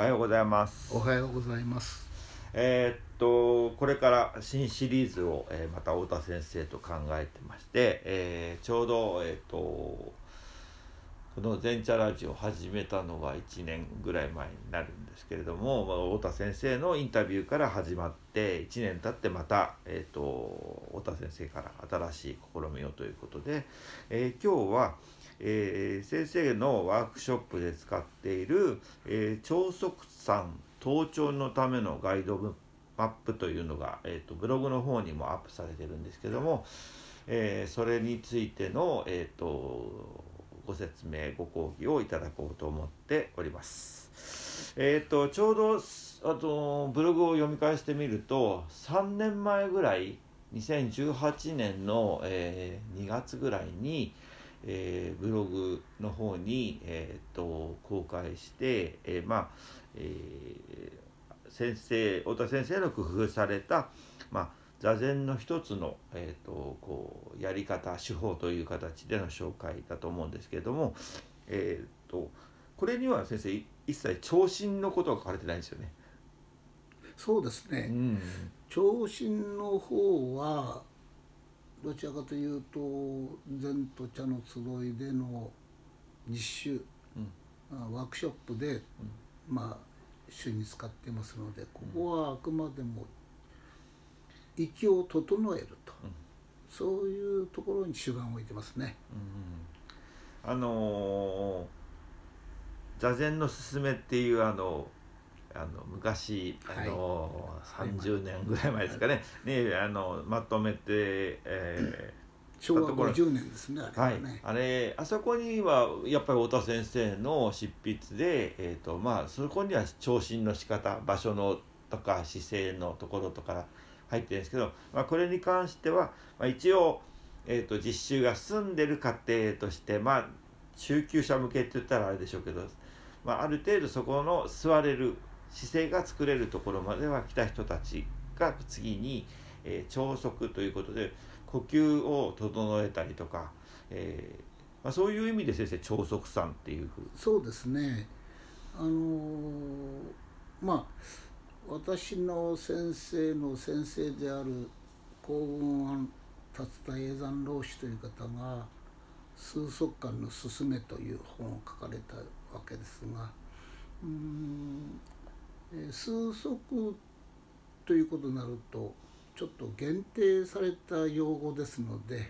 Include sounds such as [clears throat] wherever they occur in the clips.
おはようございます。おはようございます。えーっとこれから新シリーズを、えーまた太田先生と考えてまして、えーちょうどえーっとこの「全茶ラジオ」始めたのが1年ぐらい前になるんですけれども、まあ、太田先生のインタビューから始まって1年経ってまた、えーっと太田先生から新しい試みをということで、えー今日は、えー先生のワークショップで使っている、えー超速山登頂のためのガイドマップというのが、えー、とブログの方にもアップされてるんですけども、えーそれについての、えー、とご説明ご講義をいただこうと思っております。えー、とちょうどあとブログを読み返してみると3年前ぐらい2018年の、えー2月ぐらいに、えーブログの方に、えー、と公開して、えーまあ、えー先生太田先生の工夫された、まあ、座禅の一つの、えー、とこうやり方手法という形での紹介だと思うんですけれども、えー、とこれには先生い一切聴診のことが書かれてないんですよね。そうですねうん長身の方はどちらかというと禅と茶の集いでの実習、うん。あワークショップで、まあ主に使ってますのでここはあくまでも息を整えると、うん。そういうところに主眼を置いてますね。あのー座禅のすすめっていうあのあの昔、あのーはい30年ぐらい前ですかね、ねあのまとめて、え昭和ところ50年ですねあれーはい。あれあそこにはやっぱり太田先生の執筆で、えーとまあ、そこには聴診の仕方場所のとか姿勢のところとか入ってるんですけど、まあ、これに関しては、まあ、一応、えー、と実習が済んでる過程としてまあ中級者向けって言ったらあれでしょうけど、まあ、ある程度そこの座れる姿勢が作れるところまでは来た人たちが次に、えー朝息ということで呼吸を整えたりとか、えーまあ、そういう意味で先生朝息さんっていうふうそうですね。あのーまあ私の先生の先生である幸運庵達田永山老師という方が「数息観の勧め」という本を書かれたわけですがうん数息ということになるとちょっと限定された用語ですので、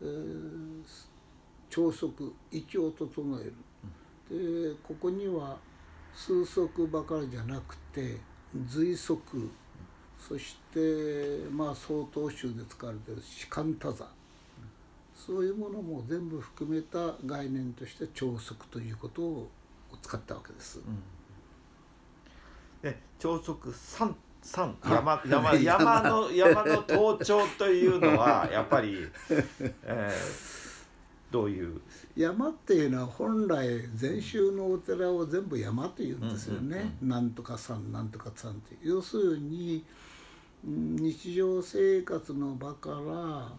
えー朝息息を整える。でここには数足ばかりじゃなくて随足。そしてまあ曹洞宗で使われてる士官多座。そういうものも全部含めた概念として朝息ということを使ったわけです。で朝息三三あ山山はい山の山の登頂というのは [laughs] やっぱり、えーどういう？山っていうのは本来禅宗のお寺を全部山というんですよね、なんとか山なんとか山っていう。要するにうん日常生活の場から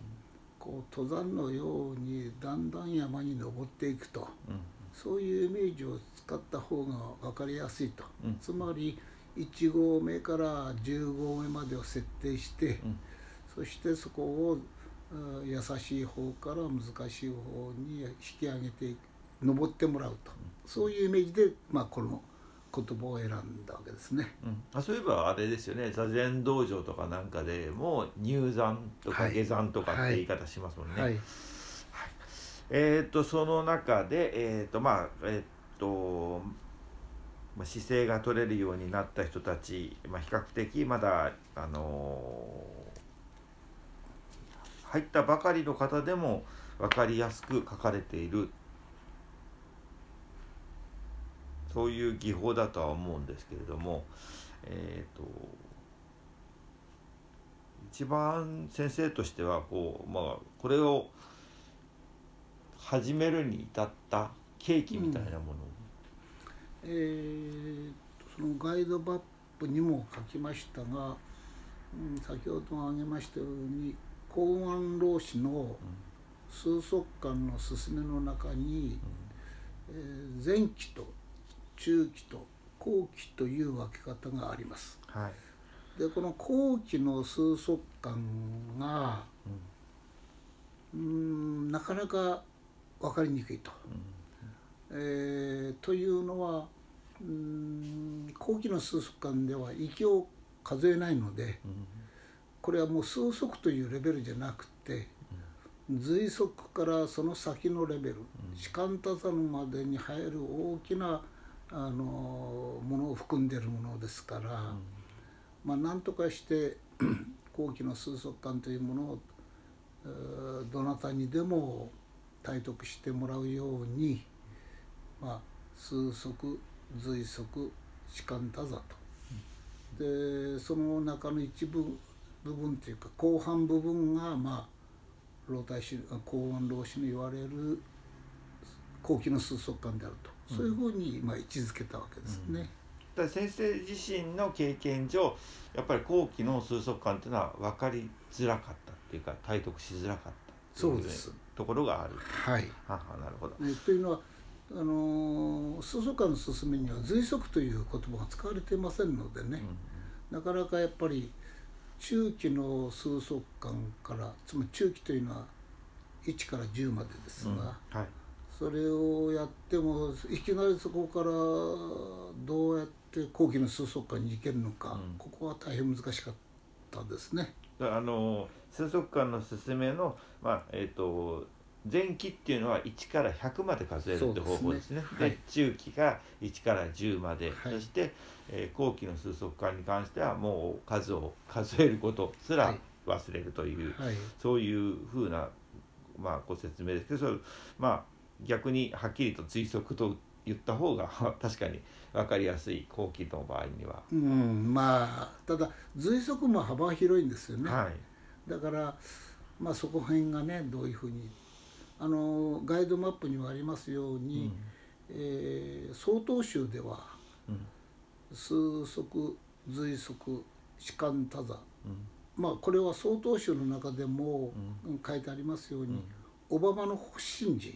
こう登山のようにだんだん山に登っていくと。うん。そういうイメージを使った方が分かりやすいと、うん。つまり1合目から10合目までを設定して、うん。そしてそこをあ優しい方から難しい方に引き上げていく登ってもらうと、そういうイメージで、まあ、この言葉を選んだわけですね。うん、あそういえばあれですよね。座禅道場とかなんかでも入山とかはい。下山とかって言い方しますもんね。はい、えっ、とその中でえっ、とまあえっ、とまあ姿勢が取れるようになった人たち、まあ、比較的まだあのー入ったばかりの方でも分かりやすく書かれている。そういう技法だとは思うんですけれどもえっ、と一番先生としてはこうまあこれを始めるに至った契機みたいなものを、えーそのガイドマップにも書きましたが、うん、先ほども挙げましたように公安老師の数足観の勧めの中に、えー前期と中期と後期という分け方があります。はいでこの後期の数速感がうーんなかなか分かりにくいと。えーというのはうーん後期の数速感では息を数えないのでこれはもう数速というレベルじゃなくて随速からその先のレベル士官多座のまでに入る大きなあのものを含んでいるものですから、まあなんとかして [clears throat] 後期の数速感というものをえーどなたにでも体得してもらうように、まあ、数速随速士官多座と。でその中の一部部分というか後半部分がまあ老体師高音老子の言われる後期の数速感であると、そういうふうにまあ位置づけたわけですね。だから先生自身の経験上やっぱり後期の数速感っていうのは分かりづらかったっていうか体得しづらかったそうです。ところがある。はい。ははなるほど。ねというのはあのー数速感の進めには随速という言葉が使われていませんのでね、なかなかやっぱり中期の数速感からつまり中期というのは1から10までですが、うん。はい。それをやってもいきなりそこからどうやって後期の数速感に行けるのか、うん。ここは大変難しかったですね。あの数速間の進めのまあえっ、と前期っていうのは1から100まで数えるって方法ですね。でね。はい。中期が1から10まで、はい。そして、えー後期の数速間に関してはもう数を数えることすらはい。忘れるという、はい、そういうふうな、まあ、ご説明ですけどそれまあ逆にはっきりと追速と言った方が [laughs] 確かに分かりやすい後期の場合には。うん、まあただ随速も幅広いんですよね。はい。だから、まあ、そこ辺がねどういうふうにあのガイドマップにもありますように、えー曹洞宗ではうん。数速随速士官多座。うん。まあこれは曹洞宗の中でも書いてありますように、オバマの北神寺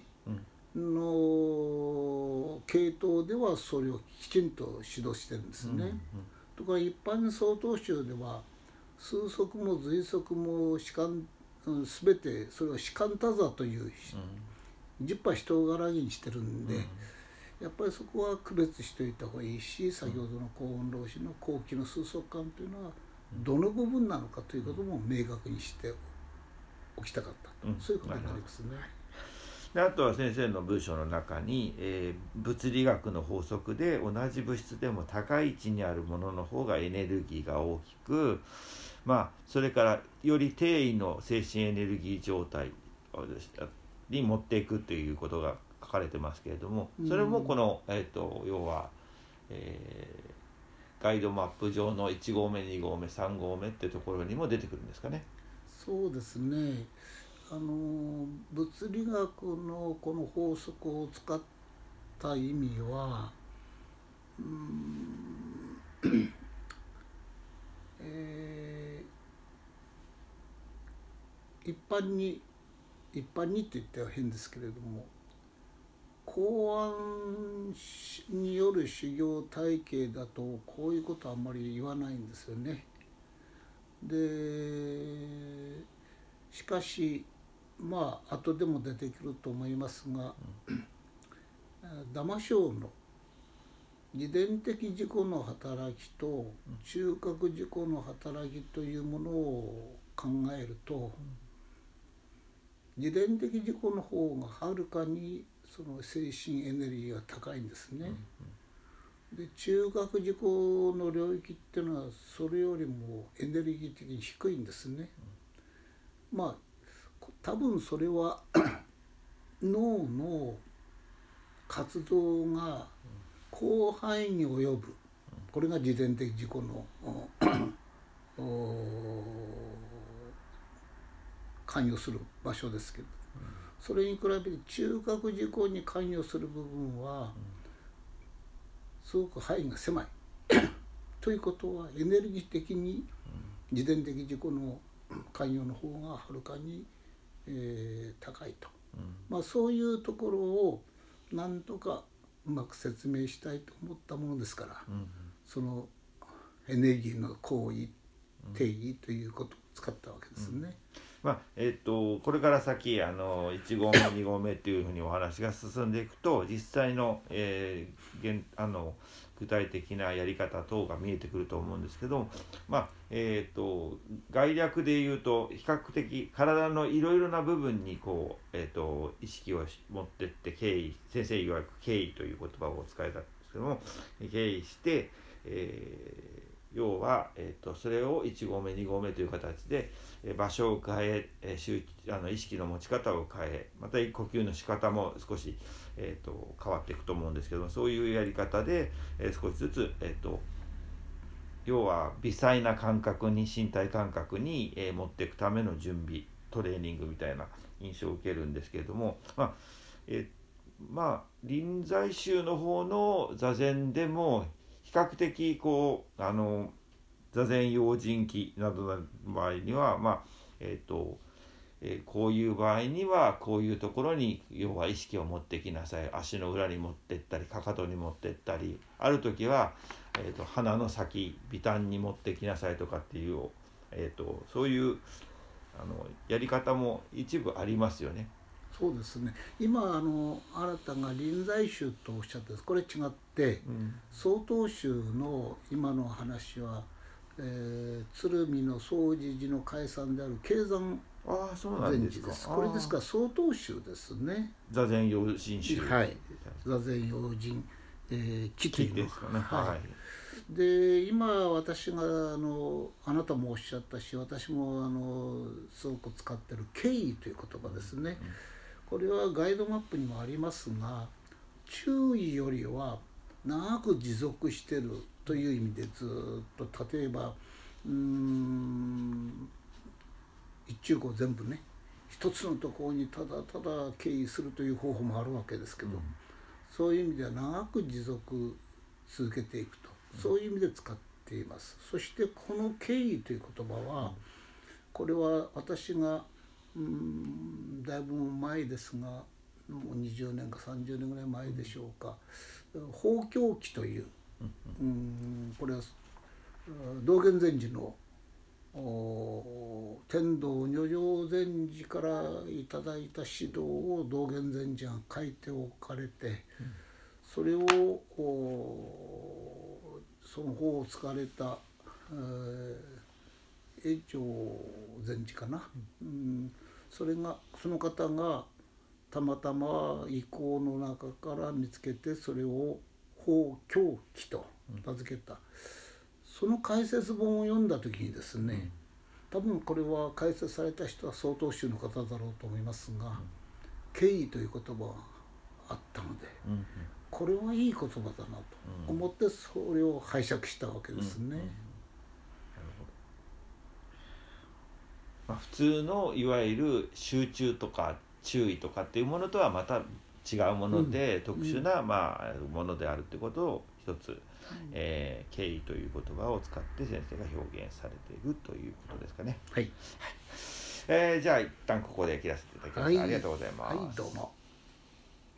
うん。の系統ではそれをきちんと指導してるんですね。とか一般に曹洞宗では数速も随速も士官うん全てそれを士官多座という十波人柄にしてるんで、やっぱりそこは区別しておいた方がいいし先ほどの高音老子の後期の数速感というのはどの部分なのかということも明確にしておきたかったと、うん。そういうことになりますね。であとは先生の文章の中に、えー物理学の法則で同じ物質でも高い位置にあるものの方がエネルギーが大きくまあそれからより低位の精神エネルギー状態に持っていくということが書かれてますけれどもそれもこの、えー、と要は、えーガイドマップ上の1合目2合目3合目っていうところにも出てくるんですかね。そうですねあの物理学のこの法則を使った意味はうーんえー一般に一般にって言っては変ですけれども公安による修行体系だとこういうことはあんまり言わないんですよね。でしかしまあ後でも出てくると思いますが、ダマ省の自伝的自己の働きと中核自己の働きというものを考えると、自伝的自己の方がはるかにその精神エネルギーが高いんですね。で中学自己の領域っていうのはそれよりもエネルギー的に低いんですね。まあこ多分それは [clears throat] 脳の活動が広範囲に及ぶ。これが自伝的自己の [laughs] 関与する場所ですけどそれに比べて中核自己に関与する部分はすごく範囲が狭い。[coughs] ということはエネルギー的に自伝的自己の関与の方がはるかに、えー高いと、まあ、そういうところをなんとかうまく説明したいと思ったものですから、うんそのエネルギーの行為定義ということを使ったわけですね。まあえっとこれから先あの1合目2合目っていうふうにお話が進んでいくと実際の,、えー、現あの具体的なやり方等が見えてくると思うんですけど、まあえっと概略で言うと比較的体のいろいろな部分にこう、えっと意識を持ってって敬意先生曰く敬意という言葉をお使えたんですけども敬意して、えー要は、えー、とそれを1合目2合目という形で、え場所を変ええーあの意識の持ち方を変えまた呼吸の仕方も少し、えー、と変わっていくと思うんですけどもそういうやり方で、えー少しずつ、えー、と要は微細な感覚に身体感覚に、えー持っていくための準備トレーニングみたいな印象を受けるんですけれどもまあえーまあ臨済宗の方の座禅でも較的こうあの座禅用心期などの場合にはまあえっ、と、えーこういう場合にはこういうところに要は意識を持ってきなさい足の裏に持ってったりかかとに持ってったりある時は、えー、と鼻の先鼻端に持ってきなさいとかっていう、えー、とそういうあのやり方も一部ありますよね。そうですね。今あのあなたが臨済宗とおっしゃってこれ違ってうん。曹洞宗の今の話は、えー鶴見の総持寺の解散である経山ああそうなん禅ですか。寺です。これですから曹洞宗ですね。座禅用心宗。はい。座禅用心、えー、木と木いうの。ですかね。はい。はい。で今私があのあなたもおっしゃったし私もあのすごく使ってる「敬意」という言葉ですね、これはガイドマップにもありますが注意よりは長く持続してるという意味でずっと例えばうーん一中高全部ね一つのところにただただ敬意するという方法もあるわけですけど、そういう意味では長く持続続けていくとそういう意味で使っています。そしてこの「敬意」という言葉はこれは私がうんだいぶ前ですがもう20年か30年ぐらい前でしょうか「法教記」といううんこれはうん道元禅師のお天道如上禅師からいただいた指導を道元禅師が書いておかれて、それをおその方を使われた、えー、永長禅師かな、うん、それがその方がたまたま意向の中から見つけてそれを「法教記」と名付けた。その解説本を読んだ時にですね、多分これは解説された人は曹洞宗の方だろうと思いますが「敬意」という言葉があったのでこれはいい言葉だなと思ってそれを拝借したわけですね。なるほどまあ、普通のいわゆる集中とか注意とかっていうものとはまた違うもので、特殊な、まあ、ものであるってことを一つ、えー敬意という言葉を使って先生が表現されているということですかね。はい、えーじゃあ一旦ここで切らせていただきます。はいありがとうございます。はい、どうも。